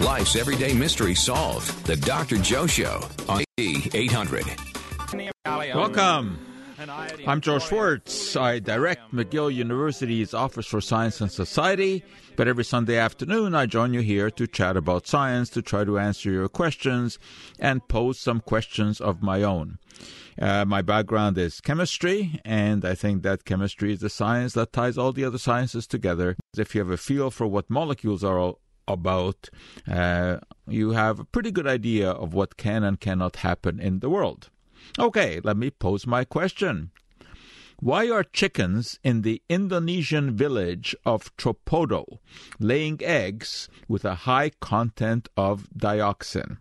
Life's everyday mystery solved. The Dr. Joe Show on 800. Welcome. I'm Joe Schwartz. I direct McGill University's Office for Science and Society. But every Sunday afternoon, I join you here to chat about science, to try to answer your questions, and pose some questions of my own. Uh, my background is chemistry, and I think that chemistry is the science that ties all the other sciences together. If you have a feel for what molecules are all about, uh, you have a pretty good idea of what can and cannot happen in the world. Okay, let me pose my question. Why are chickens in the Indonesian village of Tropodo laying eggs with a high content of dioxin?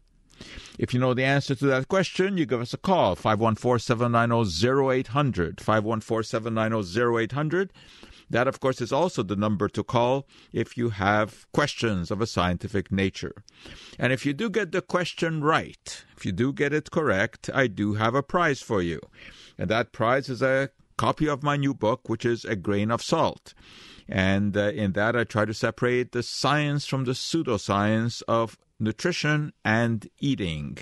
If you know the answer to that question, you give us a call 514 790 0800. 514 790 0800. That, of course, is also the number to call if you have questions of a scientific nature. And if you do get the question right, if you do get it correct, I do have a prize for you. And that prize is a copy of my new book, which is A Grain of Salt. And uh, in that, I try to separate the science from the pseudoscience of nutrition and eating.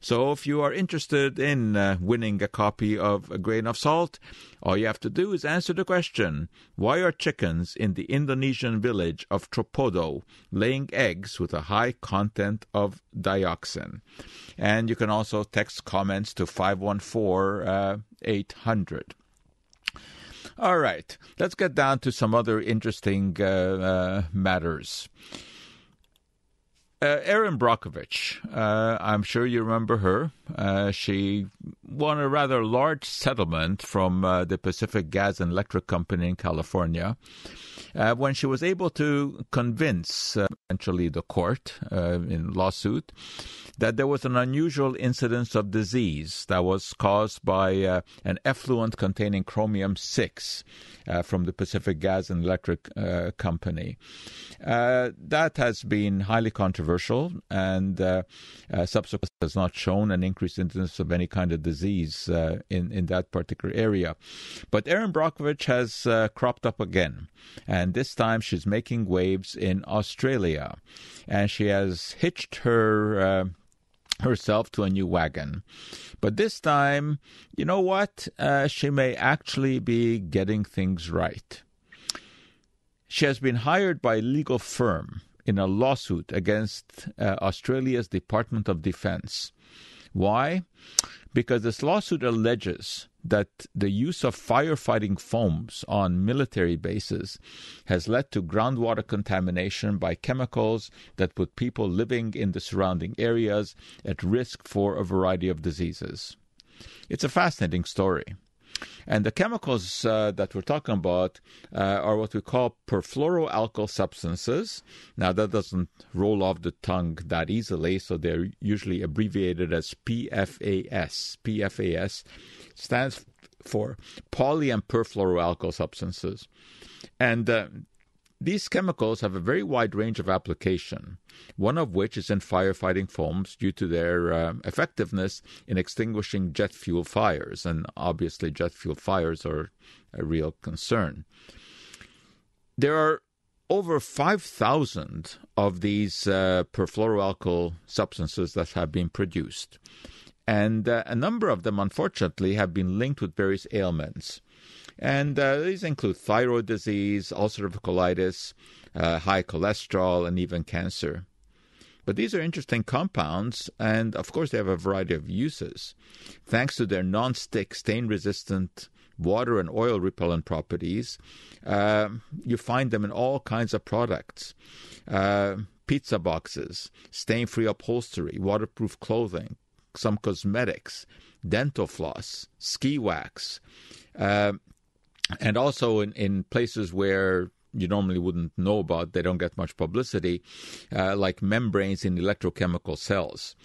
So, if you are interested in uh, winning a copy of A Grain of Salt, all you have to do is answer the question Why are chickens in the Indonesian village of Tropodo laying eggs with a high content of dioxin? And you can also text comments to 514 uh, 800. All right, let's get down to some other interesting uh, uh, matters. Uh, Erin Brockovich, uh, I'm sure you remember her. Uh, she won a rather large settlement from the Pacific Gas and Electric Company in California when she was able to convince, eventually, the court in lawsuit that there was an unusual incidence of disease that was caused by uh, an effluent containing chromium 6 uh, from the Pacific Gas and Electric uh, Company. That has been highly controversial and uh, uh, subsequently has not shown an increased incidence of any kind of disease in, in that particular area. But Erin Brockovich has cropped up again, and this time she's making waves in Australia. And she has hitched her herself to a new wagon. But this time, you know what? Uh, she may actually be getting things right. She has been hired by a legal firm in a lawsuit against uh, Australia's Department of Defense. Why? Because this lawsuit alleges that the use of firefighting foams on military bases has led to groundwater contamination by chemicals that put people living in the surrounding areas at risk for a variety of diseases. It's a fascinating story. And the chemicals uh, that we're talking about uh, are what we call perfluoroalkyl substances. Now, that doesn't roll off the tongue that easily, so they're usually abbreviated as PFAS. PFAS stands for poly and perfluoroalkyl substances. And uh, these chemicals have a very wide range of application, one of which is in firefighting foams due to their uh, effectiveness in extinguishing jet fuel fires. And obviously, jet fuel fires are a real concern. There are over 5,000 of these uh, perfluoroalkyl substances that have been produced. And uh, a number of them, unfortunately, have been linked with various ailments. And uh, these include thyroid disease, ulcerative colitis, uh, high cholesterol, and even cancer. But these are interesting compounds, and of course, they have a variety of uses. Thanks to their non stick, stain resistant, water and oil repellent properties, uh, you find them in all kinds of products uh, pizza boxes, stain free upholstery, waterproof clothing, some cosmetics, dental floss, ski wax. Uh, and also in, in places where you normally wouldn't know about, they don't get much publicity, uh, like membranes in electrochemical cells.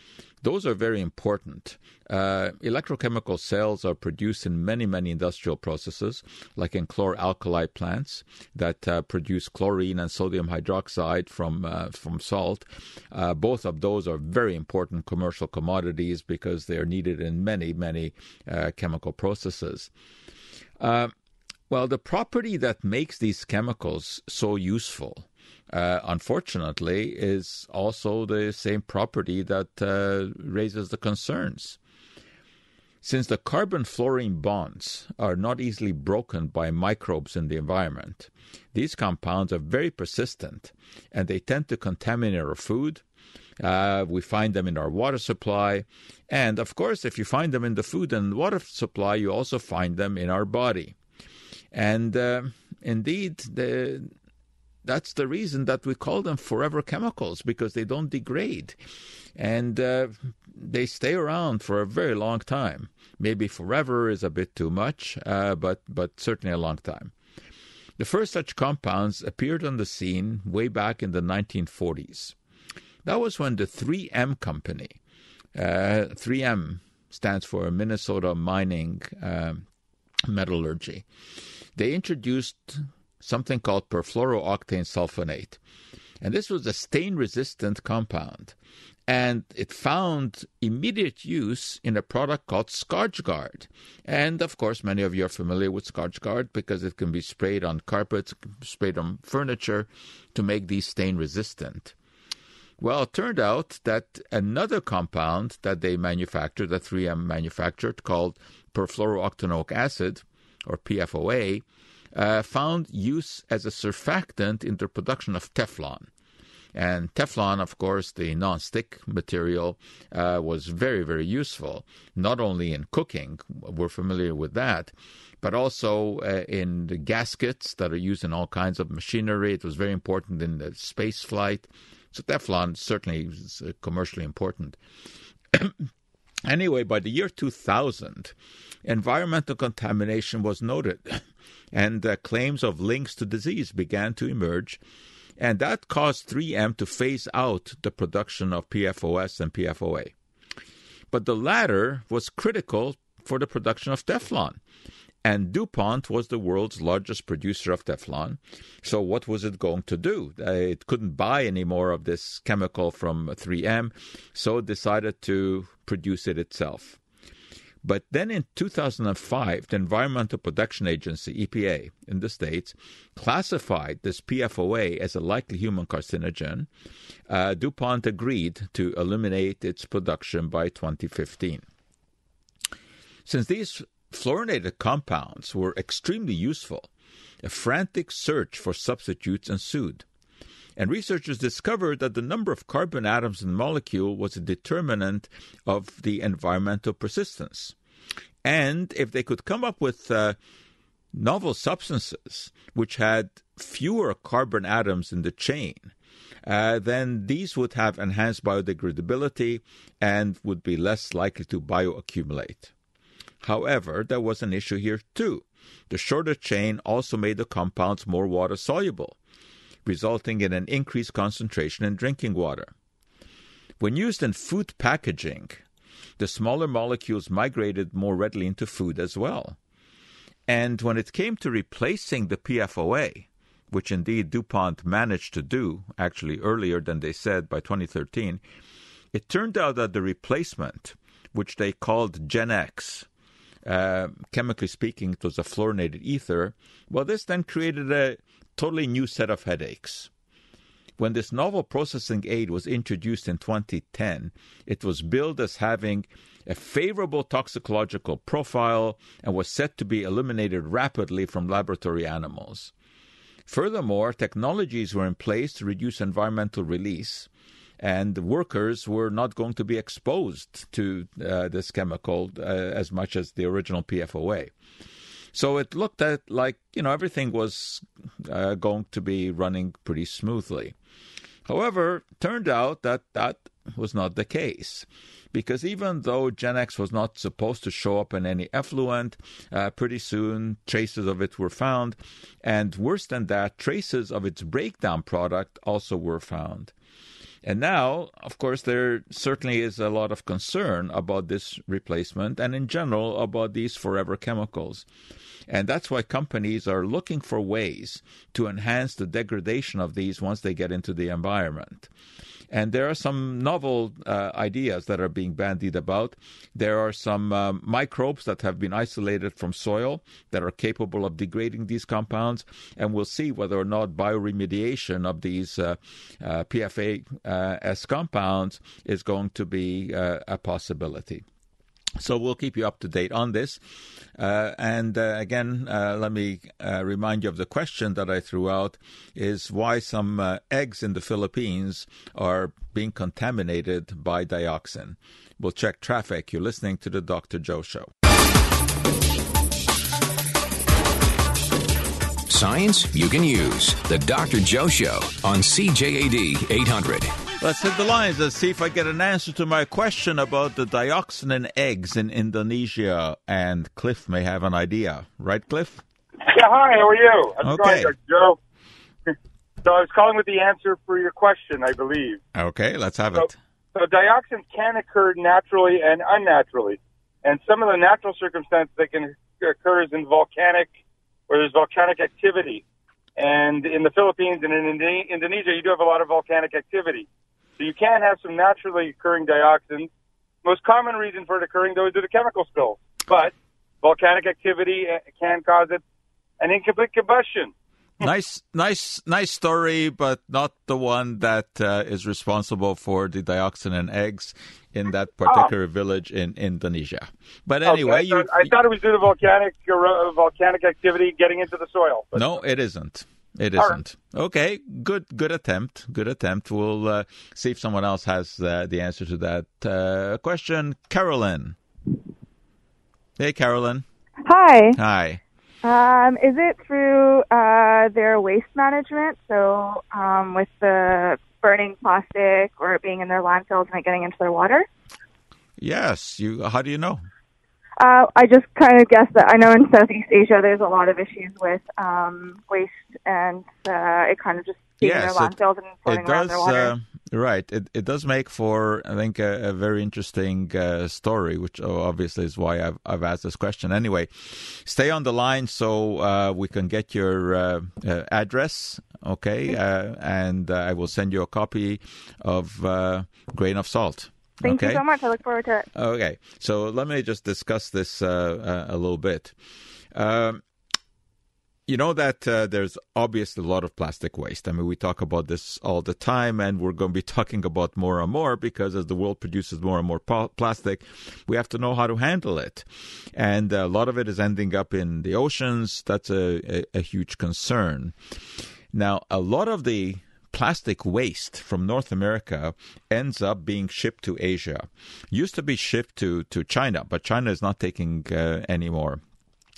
Those are very important. Uh, electrochemical cells are produced in many, many industrial processes, like in chloralkali plants that uh, produce chlorine and sodium hydroxide from uh, from salt. Uh, both of those are very important commercial commodities because they are needed in many, many uh, chemical processes. Uh, well, the property that makes these chemicals so useful uh, unfortunately, is also the same property that uh, raises the concerns. Since the carbon fluorine bonds are not easily broken by microbes in the environment, these compounds are very persistent and they tend to contaminate our food. Uh, we find them in our water supply. And of course, if you find them in the food and water supply, you also find them in our body. And uh, indeed, the, that's the reason that we call them forever chemicals because they don't degrade and uh, they stay around for a very long time. Maybe forever is a bit too much, uh, but but certainly a long time. The first such compounds appeared on the scene way back in the 1940s. That was when the 3M company, uh, 3M stands for Minnesota Mining um, Metallurgy, they introduced something called perfluorooctane sulfonate. And this was a stain resistant compound. And it found immediate use in a product called Scotchgard. And of course, many of you are familiar with Scotchgard because it can be sprayed on carpets, sprayed on furniture to make these stain resistant. Well, it turned out that another compound that they manufactured, that 3M manufactured, called perfluorooctanoic acid, or PFOA, uh, found use as a surfactant in the production of Teflon. And Teflon, of course, the non-stick material, uh, was very, very useful, not only in cooking, we're familiar with that, but also uh, in the gaskets that are used in all kinds of machinery. It was very important in the space flight. So Teflon certainly is uh, commercially important. anyway, by the year 2000, environmental contamination was noted, and uh, claims of links to disease began to emerge. And that caused 3M to phase out the production of PFOS and PFOA. But the latter was critical for the production of Teflon. And DuPont was the world's largest producer of Teflon. So, what was it going to do? Uh, it couldn't buy any more of this chemical from 3M, so it decided to produce it itself. But then in 2005, the Environmental Protection Agency, EPA, in the States, classified this PFOA as a likely human carcinogen. Uh, DuPont agreed to eliminate its production by 2015. Since these fluorinated compounds were extremely useful, a frantic search for substitutes ensued. And researchers discovered that the number of carbon atoms in the molecule was a determinant of the environmental persistence. And if they could come up with uh, novel substances which had fewer carbon atoms in the chain, uh, then these would have enhanced biodegradability and would be less likely to bioaccumulate. However, there was an issue here too. The shorter chain also made the compounds more water soluble, resulting in an increased concentration in drinking water. When used in food packaging, the smaller molecules migrated more readily into food as well. And when it came to replacing the PFOA, which indeed DuPont managed to do, actually earlier than they said by 2013, it turned out that the replacement, which they called Gen X, uh, chemically speaking, it was a fluorinated ether. Well, this then created a totally new set of headaches. When this novel processing aid was introduced in 2010, it was billed as having a favorable toxicological profile and was said to be eliminated rapidly from laboratory animals. Furthermore, technologies were in place to reduce environmental release, and workers were not going to be exposed to uh, this chemical uh, as much as the original PFOA. So it looked at like you know everything was uh, going to be running pretty smoothly. However, turned out that that was not the case. Because even though Gen X was not supposed to show up in any effluent, uh, pretty soon traces of it were found. And worse than that, traces of its breakdown product also were found. And now, of course, there certainly is a lot of concern about this replacement and in general about these forever chemicals. And that's why companies are looking for ways to enhance the degradation of these once they get into the environment. And there are some novel uh, ideas that are being bandied about. There are some um, microbes that have been isolated from soil that are capable of degrading these compounds, and we'll see whether or not bioremediation of these uh, uh, PFAS compounds is going to be uh, a possibility. So we'll keep you up to date on this. Uh, and uh, again, uh, let me uh, remind you of the question that I threw out is why some uh, eggs in the Philippines are being contaminated by dioxin. We'll check traffic. You're listening to the Dr. Joe Show. Science you can use. The Dr. Joe Show on CJAD 800. Let's hit the lines. Let's see if I get an answer to my question about the dioxin in eggs in Indonesia. And Cliff may have an idea. Right, Cliff? Yeah, hi, how are you? How's it Okay. going, Joe? so I was calling with the answer for your question, I believe. Okay, let's have So, it. so dioxin can occur naturally and unnaturally. And some of the natural circumstances that can occur is in volcanic, where there's volcanic activity. And in the Philippines and in Indonesia, you do have a lot of volcanic activity. So you can have some naturally occurring dioxins. Most common reason for it occurring, though, is due to chemical spills. But volcanic activity uh, can cause it And incomplete combustion. nice, nice, nice story, but not the one that uh, is responsible for the dioxin in eggs in that particular village in Indonesia. But anyway, Oh. Okay, I, you, thought, I thought it was due to volcanic uh, volcanic activity getting into the soil. But no, it isn't. It All right. isn't. Okay, good, good attempt. Good attempt. We'll uh, see if someone else has uh, the answer to that uh, question. Carolyn. Hey, Carolyn. Hi. Hi. Um, is it through uh, their waste management? So, um, with the burning plastic or it being in their landfills and it getting into their water? Yes. You. How do you know? Uh, I just kind of guess that I know in Southeast Asia there's a lot of issues with um, waste and uh, it kind of just Yes, it- their landfills and floating it around does their water. uh, right it, it does make for i think a, a very interesting uh, story which oh, obviously is why I've, I've asked this question anyway stay on the line so uh, we can get your uh, uh, address okay uh, and uh, i will send you a copy of uh, grain of salt Thank okay you so much. I look forward to it. Okay, so let me just discuss this uh, uh, a little bit. Um, you know that uh, there's obviously a lot of plastic waste. I mean, we talk about this all the time, and we're going to be talking about more and more because as the world produces more and more pa- plastic, we have to know how to handle it. And a lot of it is ending up in the oceans. That's a, a, a huge concern. Now, a lot of the plastic waste from North America ends up being shipped to Asia. Used to be shipped to, to China, but China is not taking uh, anymore.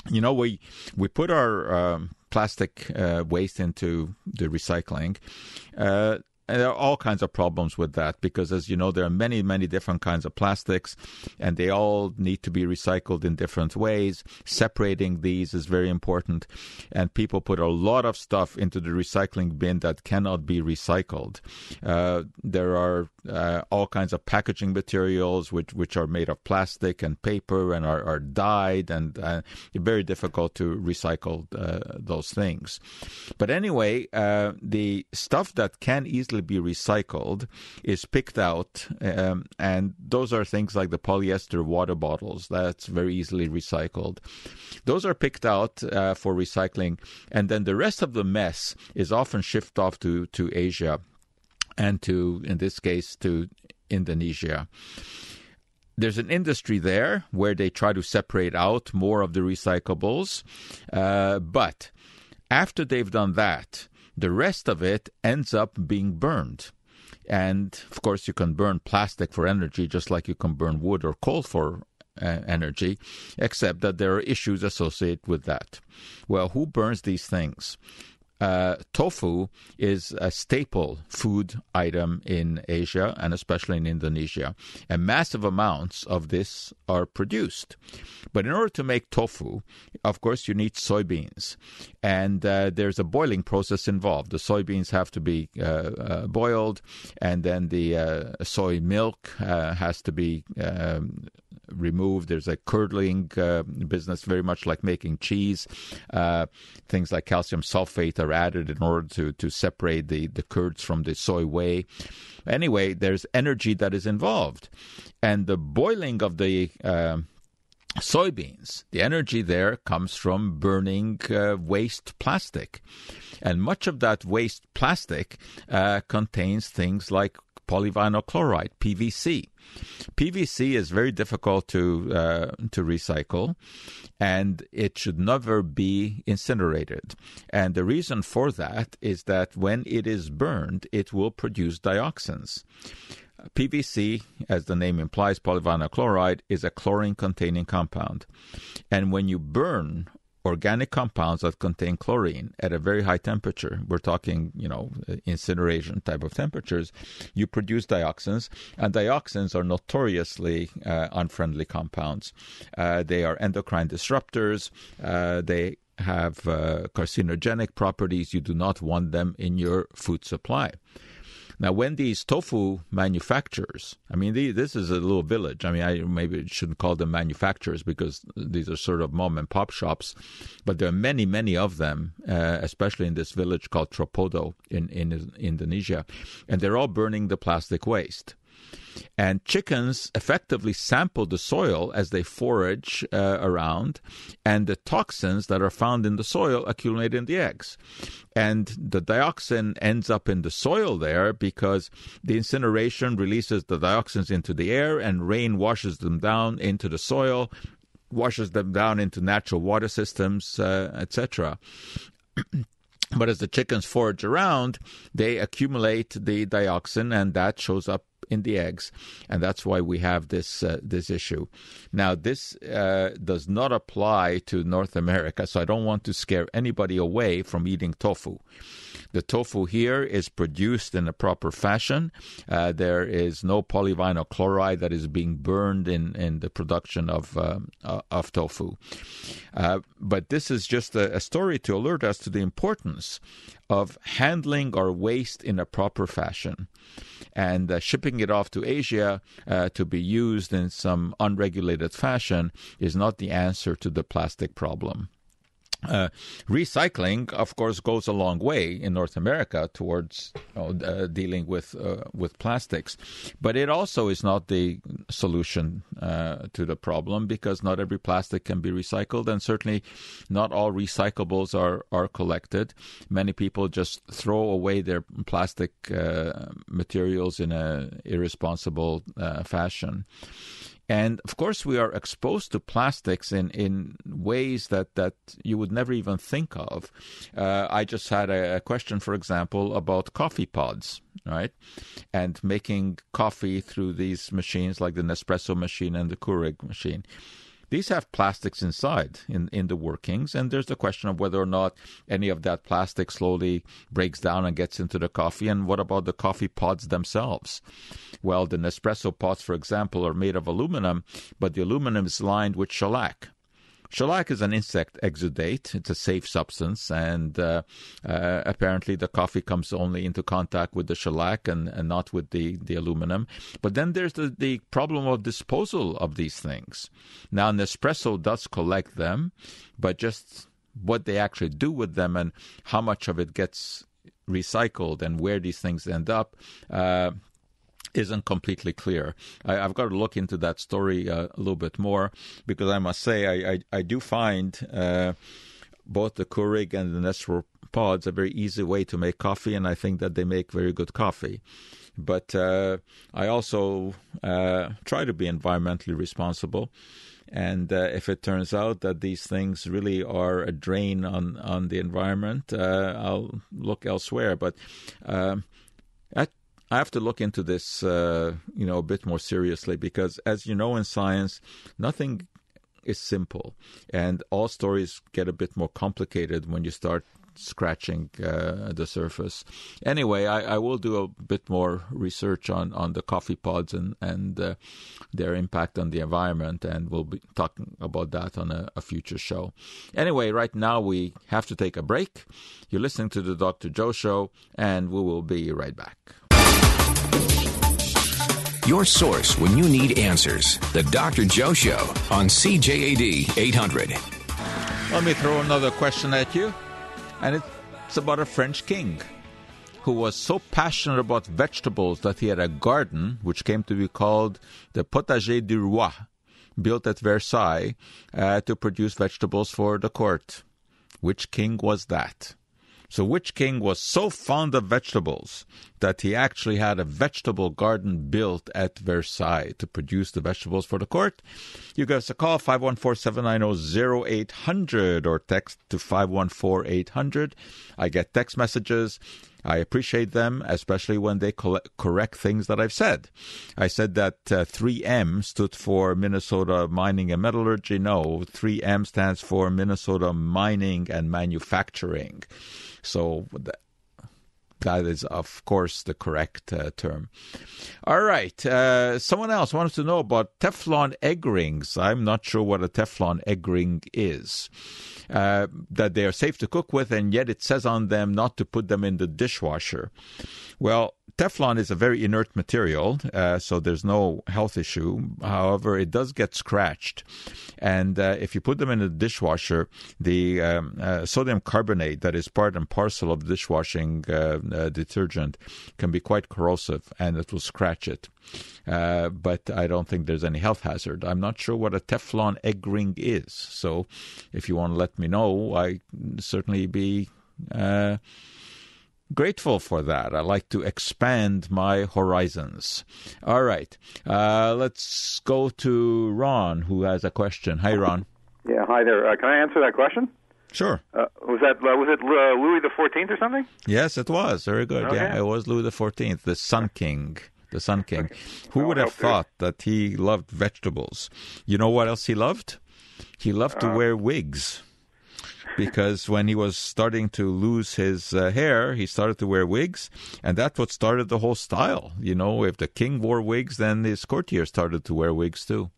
You know, we we put our um, plastic uh, waste into the recycling. Uh, and there are all kinds of problems with that because, as you know, there are many, many different kinds of plastics, and they all need to be recycled in different ways. Separating these is very important, and people put a lot of stuff into the recycling bin that cannot be recycled. Uh, there are uh, all kinds of packaging materials which which are made of plastic and paper and are, are dyed and uh, very difficult to recycle uh, those things. But anyway, uh, the stuff that can easily be recycled is picked out, um, and those are things like the polyester water bottles. That's very easily recycled. Those are picked out uh, for recycling, and then the rest of the mess is often shipped off to to Asia and to, in this case, to Indonesia. There's an industry there where they try to separate out more of the recyclables, uh, but after they've done that, the rest of it ends up being burned. And of course, you can burn plastic for energy just like you can burn wood or coal for uh, energy, except that there are issues associated with that. Well, who burns these things? Uh, tofu is a staple food item in Asia and especially in Indonesia, and massive amounts of this are produced. But in order to make tofu, of course, you need soybeans, and uh, there's a boiling process involved. The soybeans have to be uh, uh, boiled, and then the uh, soy milk uh, has to be um, removed. There's a curdling uh, business, very much like making cheese. Uh, things like calcium sulfate are added in order to, to separate the, the curds from the soy whey. Anyway, there's energy that is involved. And the boiling of the uh, soybeans. The energy there comes from burning uh, waste plastic. And much of that waste plastic uh, contains things like polyvinyl chloride, PVC. PVC is very difficult to uh, to recycle, and it should never be incinerated. And the reason for that is that when it is burned, it will produce dioxins. PVC, as the name implies, polyvinyl chloride, is a chlorine containing compound. And when you burn organic compounds that contain chlorine at a very high temperature, we're talking, you know, incineration type of temperatures, you produce dioxins, and dioxins are notoriously uh, unfriendly compounds. Uh, they are endocrine disruptors. Uh, they have uh, carcinogenic properties. You do not want them in your food supply. Now, when these tofu manufacturers, I mean, this is a little village. I mean, I maybe shouldn't call them manufacturers because these are sort of mom and pop shops, but there are many, many of them, uh, especially in this village called Tropodo in, in Indonesia, and they're all burning the plastic waste. And chickens effectively sample the soil as they forage uh, around, and the toxins that are found in the soil accumulate in the eggs. And the dioxin ends up in the soil there because the incineration releases the dioxins into the air, and rain washes them down into the soil, washes them down into natural water systems, uh, etc. But as the chickens forage around, they accumulate the dioxin, and that shows up in the eggs, and that's why we have this uh, this issue. Now, this uh, does not apply to North America, so I don't want to scare anybody away from eating tofu. The tofu here is produced in a proper fashion. Uh, there is no polyvinyl chloride that is being burned in, in the production of um, uh, of tofu. Uh, but this is just a, a story to alert us to the importance of handling our waste in a proper fashion and uh, shipping it off to Asia uh, to be used in some unregulated fashion is not the answer to the plastic problem. Uh, recycling, of course, goes a long way in North America towards you know, uh, dealing with uh, with plastics, but it also is not the solution uh, to the problem because not every plastic can be recycled, and certainly not all recyclables are are collected. Many people just throw away their plastic uh, materials in a irresponsible uh, fashion. And of course, we are exposed to plastics in, in ways that, that you would never even think of. Uh, I just had a, a, question, for example, about coffee pods, right? And making coffee through these machines like the Nespresso machine and the Keurig machine. These have plastics inside in, in the workings, and there's the question of whether or not any of that plastic slowly breaks down and gets into the coffee. And what about the coffee pods themselves? Well, the Nespresso pods, for example, are made of aluminum, but the aluminum is lined with shellac. Shellac is an insect exudate. It's a safe substance, and uh, uh, apparently the coffee comes only into contact with the shellac and, and not with the, the aluminum. But then there's the, the problem of disposal of these things. Now, Nespresso does collect them, but just what they actually do with them and how much of it gets recycled and where these things end up, uh, isn't completely clear. I, have got to look into that story uh, a little bit more because I must say I, I, I do find uh, both the Keurig and the Nespresso pods a very easy way to make coffee, and I think that they make very good coffee. But uh, I also uh, try to be environmentally responsible. And uh, if it turns out that these things really are a drain on, on the environment, uh, I'll look elsewhere. But um, at I have to look into this, uh, you know, a bit more seriously because, as you know, in science, nothing is simple, and all stories get a bit more complicated when you start scratching uh, the surface. Anyway, I, I, will do a bit more research on, on the coffee pods and and uh, their impact on the environment, and we'll be talking about that on a, a, future show. Anyway, right now we have to take a break. You're listening to the Dr. Joe Show, and we will be right back. Your source when you need answers. The Dr. Joe Show on CJAD 800. Let me throw another question at you, and it's about a French king who was so passionate about vegetables that he had a garden which came to be called the Potager du Roi, built at Versailles uh, to produce vegetables for the court. Which king was that? So, which king was so fond of vegetables that he actually had a vegetable garden built at Versailles to produce the vegetables for the court? You give us a call, 514-790-0800 or text to 514-800. I get text messages. I appreciate them, especially when they correct things that I've said. I said that uh, 3M stood for Minnesota Mining and Metallurgy. No, 3M stands for Minnesota Mining and Manufacturing. So that is, of course, the correct uh, term. All right. Uh, someone else wanted to know about Teflon egg rings. I'm not sure what a Teflon egg ring is. Uh, that they are safe to cook with, and yet it says on them not to put them in the dishwasher. Well, Teflon is a very inert material, uh, so there's no health issue. However, it does get scratched. And uh, if you put them in the dishwasher, the um, uh, sodium carbonate that is part and parcel of dishwashing uh, uh, detergent can be quite corrosive and it will scratch it. Uh, but I don't think there's any health hazard. I'm not sure what a Teflon egg ring is. So if you want to let me know, I certainly be grateful for that. I like to expand my horizons. All right. Uh, let's go to Ron, who has a question. Hi, Ron. Yeah, hi there. Uh, can I answer that question? Sure. Uh, was that uh, was it uh, Louis the Fourteenth or something? Yes, it was. Very good. Okay. Yeah, it was Louis the Fourteenth, the Sun King. The Sun King. Okay. Who would have thought that he loved vegetables? You know what else he loved? He loved to uh, wear wigs because when he was starting to lose his uh, hair, he started to wear wigs, and that's what started the whole style. You know, if the king wore wigs, then his courtiers started to wear wigs too.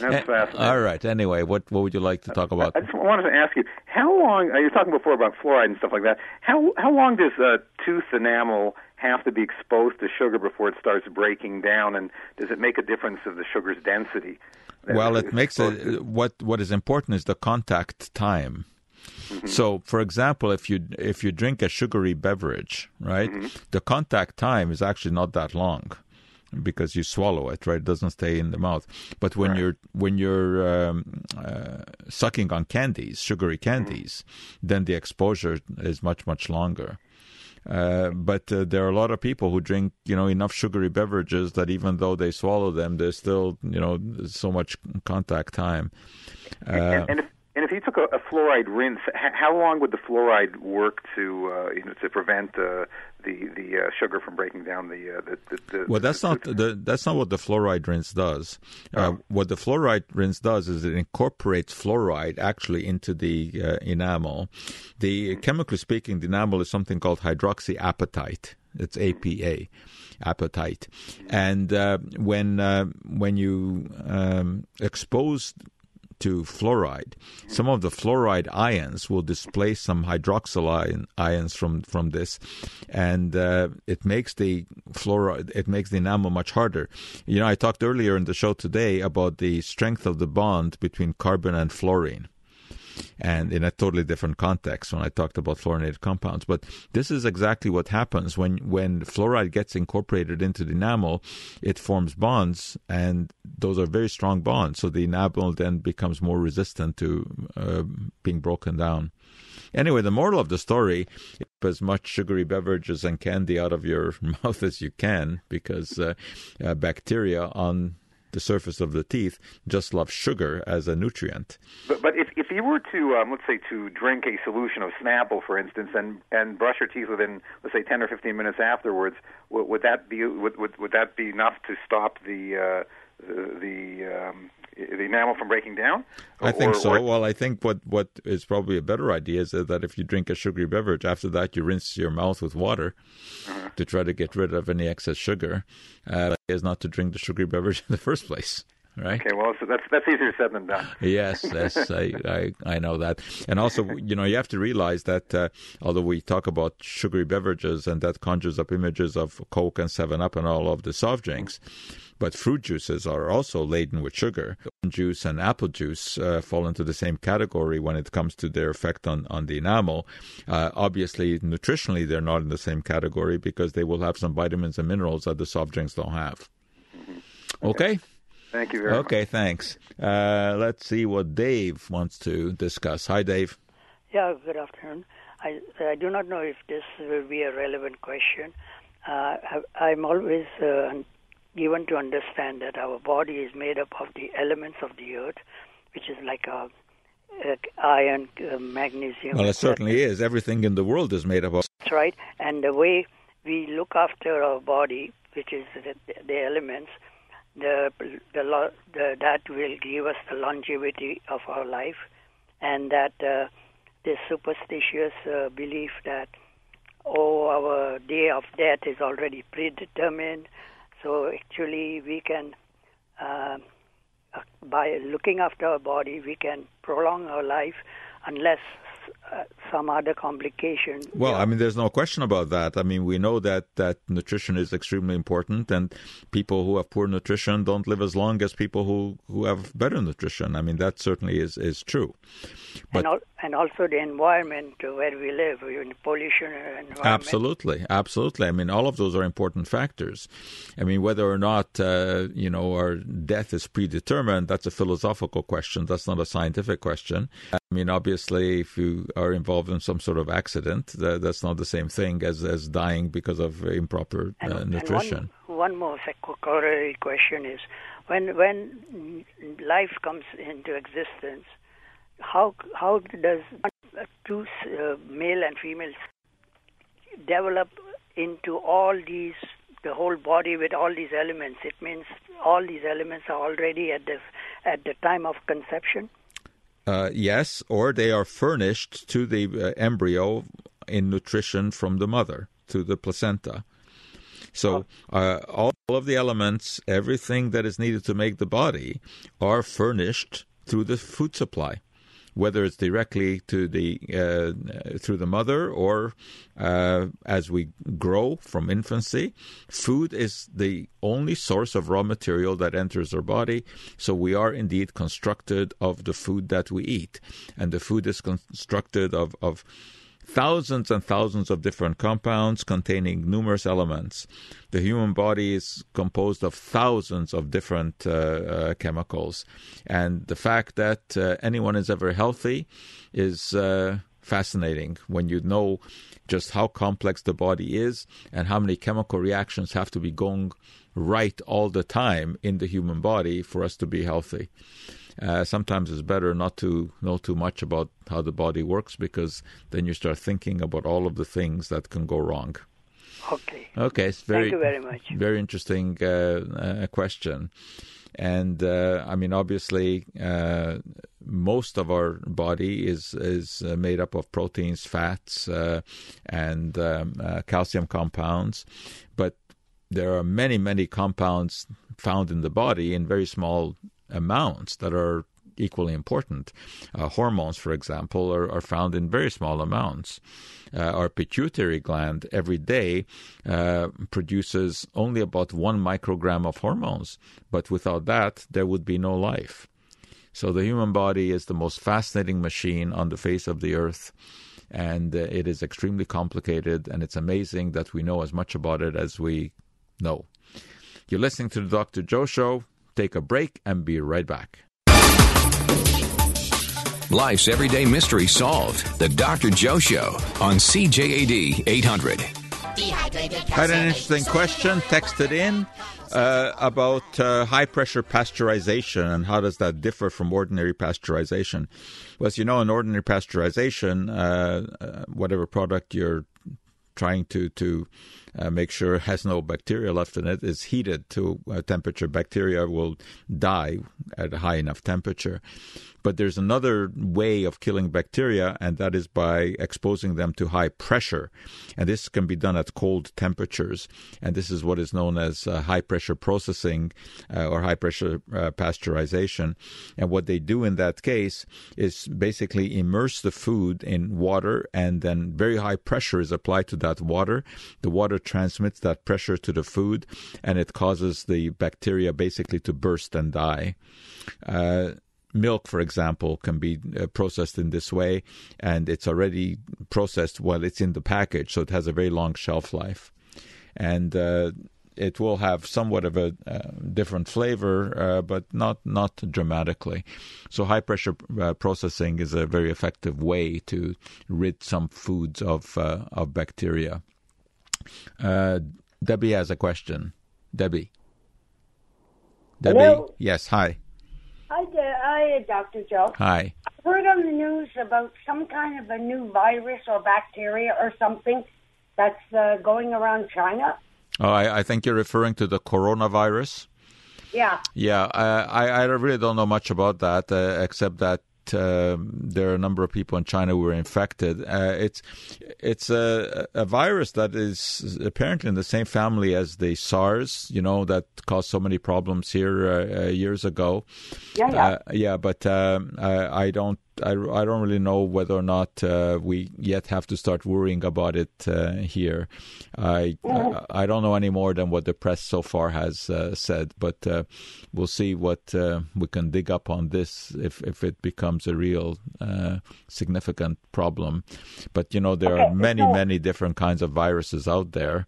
That's and, fascinating. All right. Anyway, what what would you like to talk about? I just wanted to ask you how long. Uh, you were talking before about fluoride and stuff like that. How how long does uh, tooth enamel have to be exposed to sugar before it starts breaking down, and does it make a difference of the sugar's density? Well, it makes it. What what is important is the contact time. Mm-hmm. So, for example, if you if you drink a sugary beverage, right, mm-hmm. the contact time is actually not that long because you swallow it, right? It doesn't stay in the mouth. But when right. you're when you're um, uh, sucking on candies, sugary mm-hmm. candies, mm-hmm. then the exposure is much much longer. Uh, but uh, there are a lot of people who drink, you know, enough sugary beverages that even though they swallow them, there's still, you know, so much contact time. and, and, if, and if you took a, a fluoride rinse, h- how long would the fluoride work to uh, you know to prevent uh, the the uh, sugar from breaking down the, uh, the, the, the Well, that's not the, that's not what the fluoride rinse does. Uh, oh. what the fluoride rinse does is it incorporates fluoride actually into the uh, enamel. The chemically speaking, the enamel is something called hydroxyapatite. It's APA apatite. And uh, when uh, when you um, expose to fluoride, some of the fluoride ions will displace some hydroxyl ions from, from this, and uh, it makes the fluoride it makes the enamel much harder. You know, I talked earlier in the show today about the strength of the bond between carbon and fluorine and in a totally different context when I talked about fluorinated compounds. But this is exactly what happens when, when fluoride gets incorporated into the enamel, it forms bonds, and those are very strong bonds. So the enamel then becomes more resistant to uh, being broken down. Anyway, the moral of the story keep as much sugary beverages and candy out of your mouth as you can because uh, uh, bacteria on the surface of the teeth just love sugar as a nutrient. But, but if, if you were to, um, let's say, to drink a solution of Snapple, for instance, and, and brush your teeth within, let's say, 10 or 15 minutes afterwards, would, would that be would, would, would that be enough to stop the uh, the, the um, the enamel from breaking down? I think or, so. Or... Well, I think what, what is probably a better idea is that if you drink a sugary beverage, after that you rinse your mouth with water uh-huh. to try to get rid of any excess sugar. Uh, is not to drink the sugary beverage in the first place. Right? Okay, well, so that's that's easier said than done. yes, yes, I, I, I know that. And also, you know, you have to realize that uh, although we talk about sugary beverages and that conjures up images of Coke and Seven Up and all of the soft drinks, but fruit juices are also laden with sugar. Juice and apple juice uh, fall into the same category when it comes to their effect on, on the enamel. Uh, obviously, nutritionally, they're not in the same category because they will have some vitamins and minerals that the soft drinks don't have. Okay. Thank you very much. Okay, thanks. Uh, let's see what Dave wants to discuss. Hi, Dave. Yeah, good afternoon. I, I do not know if this will be a relevant question. Uh, I, I'm always uh, given to understand that our body is made up of the elements of the earth, which is like a, a iron, uh, magnesium. Well, it certainly is. Everything in the world is made up of. That's right. And the way we look after our body, which is the, the elements, the, the, the, that will give us the longevity of our life, and that uh, this superstitious uh, belief that oh our day of death is already predetermined, so actually we can uh, by looking after our body we can prolong our life unless uh, some other complication. Well, I mean, there's no question about that. I mean, we know that that nutrition is extremely important, and people who have poor nutrition don't live as long as people who, who have better nutrition. I mean, that certainly is is true. But and, al- and also the environment where we live, in pollution environment. Absolutely, absolutely. I mean, all of those are important factors. I mean, whether or not uh, you know our death is predetermined, that's a philosophical question. That's not a scientific question. I mean, obviously, if you are involved in some sort of accident, that, that's not the same thing as, as dying because of improper uh, and, nutrition. And one, one more corollary question is when when life comes into existence, how how does two uh, male and females develop into all these the whole body with all these elements? It means all these elements are already at the at the time of conception. Uh, yes, or they are furnished to the uh, embryo in nutrition from the mother to the placenta. So uh, all of the elements, everything that is needed to make the body, are furnished through the food supply whether it's directly to the uh, through the mother or uh, as we grow from infancy. Food is the only source of raw material that enters our body, so we are indeed constructed of the food that we eat, and the food is constructed of of thousands and thousands of different compounds containing numerous elements. The human body is composed of thousands of different uh, uh, chemicals. And the fact that uh, anyone is ever healthy is uh, fascinating when you know just how complex the body is and how many chemical reactions have to be going right all the time in the human body for us to be healthy uh, sometimes it's better not to know too much about how the body works because then you start thinking about all of the things that can go wrong. Okay. Okay. It's very, Thank you very much. Very interesting uh, uh, question. And uh, I mean, obviously, uh, most of our body is is uh, made up of proteins, fats, and um, calcium compounds, but there are many, many compounds found in the body in very small amounts that are equally important. Uh, hormones, for example, are, are, found in very small amounts. Uh, our pituitary gland every day uh, produces only about one microgram of hormones, but without that, there would be no life. So the human body is the most fascinating machine on the face of the earth. And uh, it is extremely complicated, and it's amazing that we know as much about it as we know. You're listening to the Dr. Joe Show take a break and be right back. Life's everyday mystery solved. The Dr. Joe Show on CJAD 800. Had an interesting question texted in uh, about uh, high pressure pasteurization and how does that differ from ordinary pasteurization. Well, as you know, in ordinary pasteurization, uh, uh whatever product you're trying to to uh, make sure it has no bacteria left in it. it, is heated to a temperature. Bacteria will die at a high enough temperature. But there's another way of killing bacteria, and that is by exposing them to high pressure. And this can be done at cold temperatures. And this is what is known as uh, high pressure processing uh, or high pressure uh, pasteurization. And what they do in that case is basically immerse the food in water, and then very high pressure is applied to that water. The water transmits that pressure to the food, and it causes the bacteria basically to burst and die. Uh, milk, for example, can be uh, processed in this way, and it's already processed while it's in the package, so it has a very long shelf life. And uh, it will have somewhat of a uh, different flavor, uh, but not not dramatically. So high pressure uh, processing is a very effective way to rid some foods of uh, of bacteria. Debbie has a question. Debbie. Debbie. Hello? Yes. Hi. Hi, there. Hi, Dr. Joe. Hi. I heard on the news about some kind of a new virus or bacteria or something that's uh, going around China. Oh, I, I think you're referring to the coronavirus. Yeah. Yeah, uh, I, I really don't know much about that, uh, except that um, there are a number of people in China who were infected. Uh, it's it's a, a virus that is apparently in the same family as the SARS, you know, that caused so many problems here uh, uh, years ago. Yeah, yeah. Uh, yeah, but um, I, I don't I, I don't really know whether or not uh, we yet have to start worrying about it uh, here. I. I, I don't know any more than what the press so far has uh, said, but uh, we'll see what uh, we can dig up on this if if it becomes a real uh, significant problem. But you know there are many so- many different kinds of viruses out there.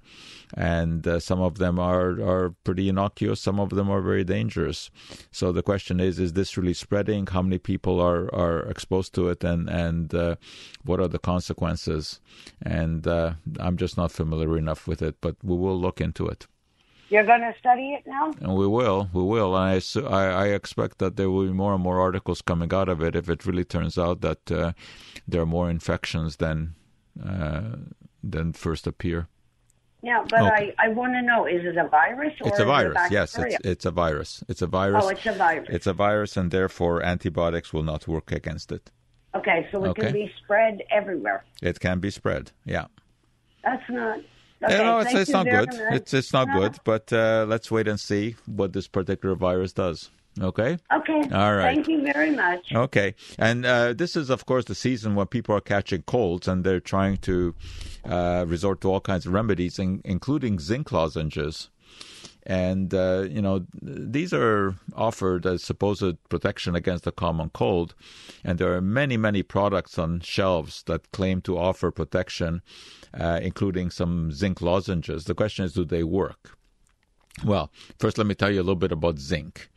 And uh, some of them are, are pretty innocuous. Some of them are very dangerous. So the question is: Is this really spreading? How many people are, are exposed to it, and and uh, what are the consequences? And uh, I'm just not familiar enough with it, but we will look into it, You're going to study it now? and we will, we will. And I, I expect that there will be more and more articles coming out of it if it really turns out that uh, there are more infections than uh, than first appear. Yeah, but Okay. I, I want to know is it a virus or It's a it virus. bacteria? yes, it's it's a virus. It's a virus. Oh, it's a virus. It's a virus, and therefore antibiotics will not work against it. okay, so it Okay. can be spread everywhere. It can be spread. Yeah. That's not. Okay, Yeah, no, it's, it's not good. It's it's not No. good. But uh, let's wait and see what this particular virus does. Okay. Okay. All right. Thank you very much. Okay, and uh, this is, of course, the season when people are catching colds and they're trying to uh, resort to all kinds of remedies, in, including zinc lozenges. And, uh, you know, these are offered as supposed protection against the common cold. And there are many, many products on shelves that claim to offer protection, uh, including some zinc lozenges. The question is, do they work? Well, first, let me tell you a little bit about zinc.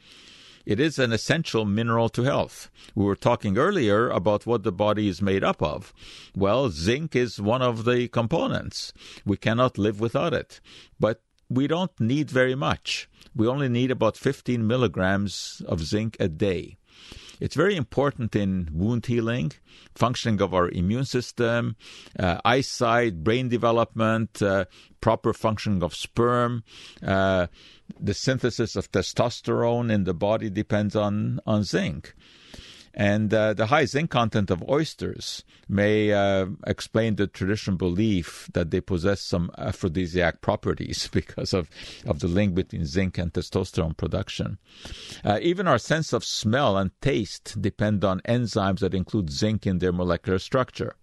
It is an essential mineral to health. We were talking earlier about what the body is made up of. Well, zinc is one of the components. We cannot live without it. But we don't need very much. We only need about 15 milligrams of zinc a day. It's very important in wound healing, functioning of our immune system, uh, eyesight, brain development, uh, proper functioning of sperm. Uh, the synthesis of testosterone in the body depends on, on zinc. And uh, the high zinc content of oysters may uh, explain the traditional belief that they possess some aphrodisiac properties because of, of the link between zinc and testosterone production. Uh, even our sense of smell and taste depend on enzymes that include zinc in their molecular structure.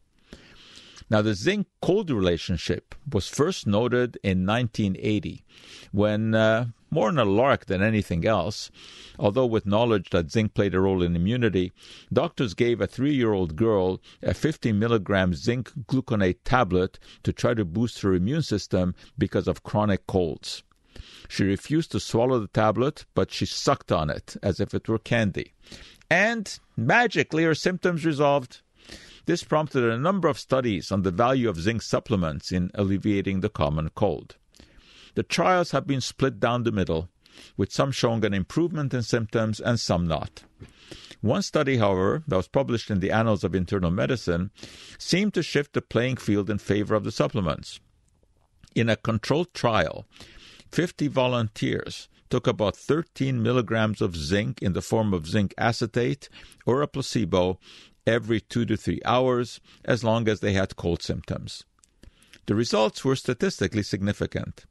Now, the zinc cold relationship was first noted in 1980 when, uh, more in a lark than anything else, although with knowledge that zinc played a role in immunity, doctors gave a three year old girl a 50 milligram zinc gluconate tablet to try to boost her immune system because of chronic colds. She refused to swallow the tablet, but she sucked on it as if it were candy. And magically, her symptoms resolved. This prompted a number of studies on the value of zinc supplements in alleviating the common cold. The trials have been split down the middle, with some showing an improvement in symptoms and some not. One study, however, that was published in the Annals of Internal Medicine, seemed to shift the playing field in favor of the supplements. In a controlled trial, 50 volunteers took about 13 milligrams of zinc in the form of zinc acetate or a placebo every two to three hours as long as they had cold symptoms. The results were statistically significant.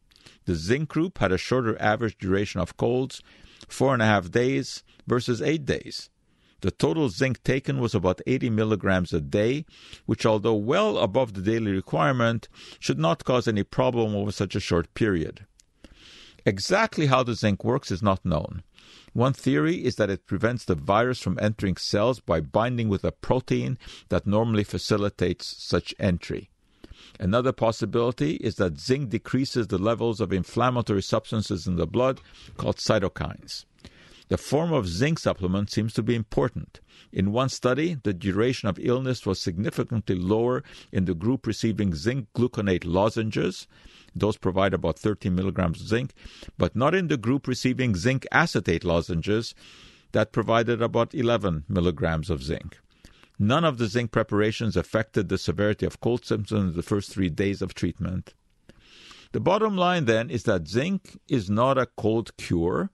The zinc group had a shorter average duration of colds, four and a half days versus eight days. The total zinc taken was about 80 milligrams a day, which, although well above the daily requirement, should not cause any problem over such a short period. Exactly how the zinc works is not known. One theory is that it prevents the virus from entering cells by binding with a protein that normally facilitates such entry. Another possibility is that zinc decreases the levels of inflammatory substances in the blood called cytokines. The form of zinc supplement seems to be important. In one study, the duration of illness was significantly lower in the group receiving zinc gluconate lozenges. Those provide about 13 milligrams of zinc, but not in the group receiving zinc acetate lozenges that provided about 11 milligrams of zinc. None of the zinc preparations affected the severity of cold symptoms in the first three days of treatment. The bottom line then is that zinc is not a cold cure,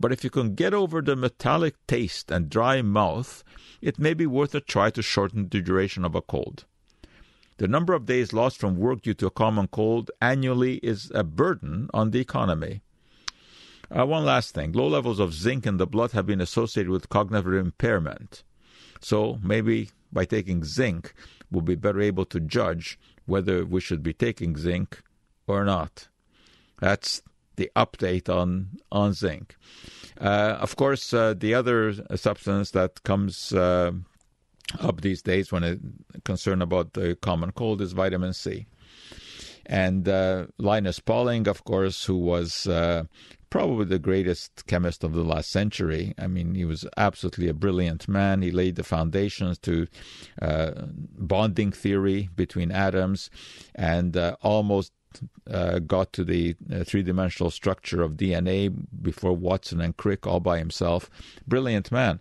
but if you can get over the metallic taste and dry mouth, it may be worth a try to shorten the duration of a cold. The number of days lost from work due to a common cold annually is a burden on the economy. Uh, one last thing low levels of zinc in the blood have been associated with cognitive impairment. So maybe by taking zinc, we'll be better able to judge whether we should be taking zinc or not. That's the update on on zinc. Uh, of course, uh, the other substance that comes uh, up these days when it concern about the common cold is vitamin C. And uh, Linus Pauling, of course, who was uh, probably the greatest chemist of the last century. I mean, he was absolutely a brilliant man. He laid the foundations to uh, bonding theory between atoms and uh, almost uh, got to the uh, three dimensional structure of DNA before Watson and Crick all by himself. Brilliant man.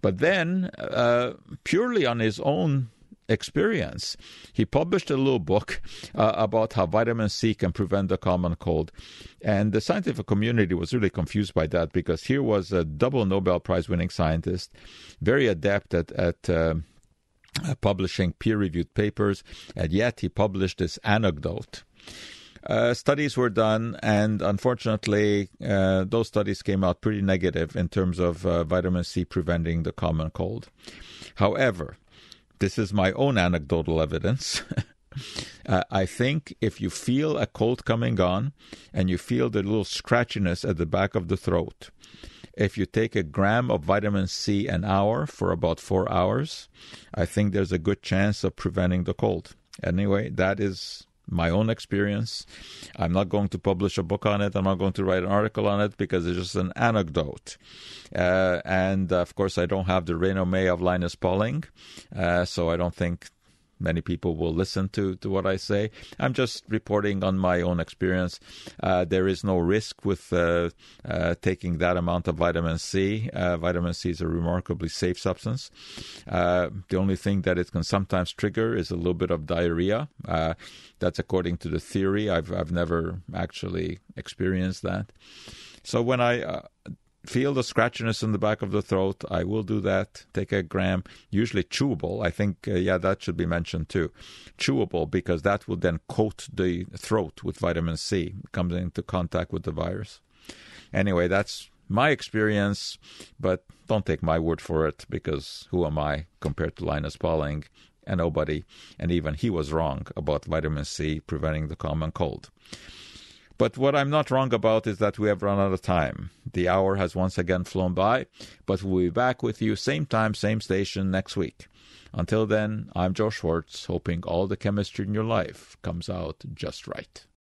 But then, uh, purely on his own experience, he published a little book uh, about how vitamin C can prevent the common cold. And the scientific community was really confused by that because here was a double Nobel Prize winning scientist, very adept at, at uh, publishing peer reviewed papers, and yet he published this anecdote uh, studies were done, and unfortunately, uh, those studies came out pretty negative in terms of uh, vitamin C preventing the common cold. However, this is my own anecdotal evidence. Uh, I think if you feel a cold coming on and you feel the little scratchiness at the back of the throat, if you take a gram of vitamin C an hour for about four hours, I think there's a good chance of preventing the cold. Anyway, that is my own experience. I'm not going to publish a book on it. I'm not going to write an article on it because it's just an anecdote. Uh, and of course, I don't have the renommee of Linus Pauling, uh, so I don't think many people will listen to, to what I say. I'm just reporting on my own experience. Uh, there is no risk with uh, uh, taking that amount of vitamin C. Uh, vitamin C is a remarkably safe substance. Uh, the only thing that it can sometimes trigger is a little bit of diarrhea. Uh, that's according to the theory. I've I've never actually experienced that. So when I feel the scratchiness in the back of the throat, I will do that. Take a gram, usually chewable. I think, uh, yeah, that should be mentioned too. Chewable, because that will then coat the throat with vitamin C, it comes into contact with the virus. Anyway, that's my experience, but don't take my word for it, because who am I compared to Linus Pauling? And nobody, and even he was wrong about vitamin C preventing the common cold. But what I'm not wrong about is that we have run out of time. The hour has once again flown by, but we'll be back with you same time, same station next week. Until then, I'm Joe Schwarcz, hoping all the chemistry in your life comes out just right.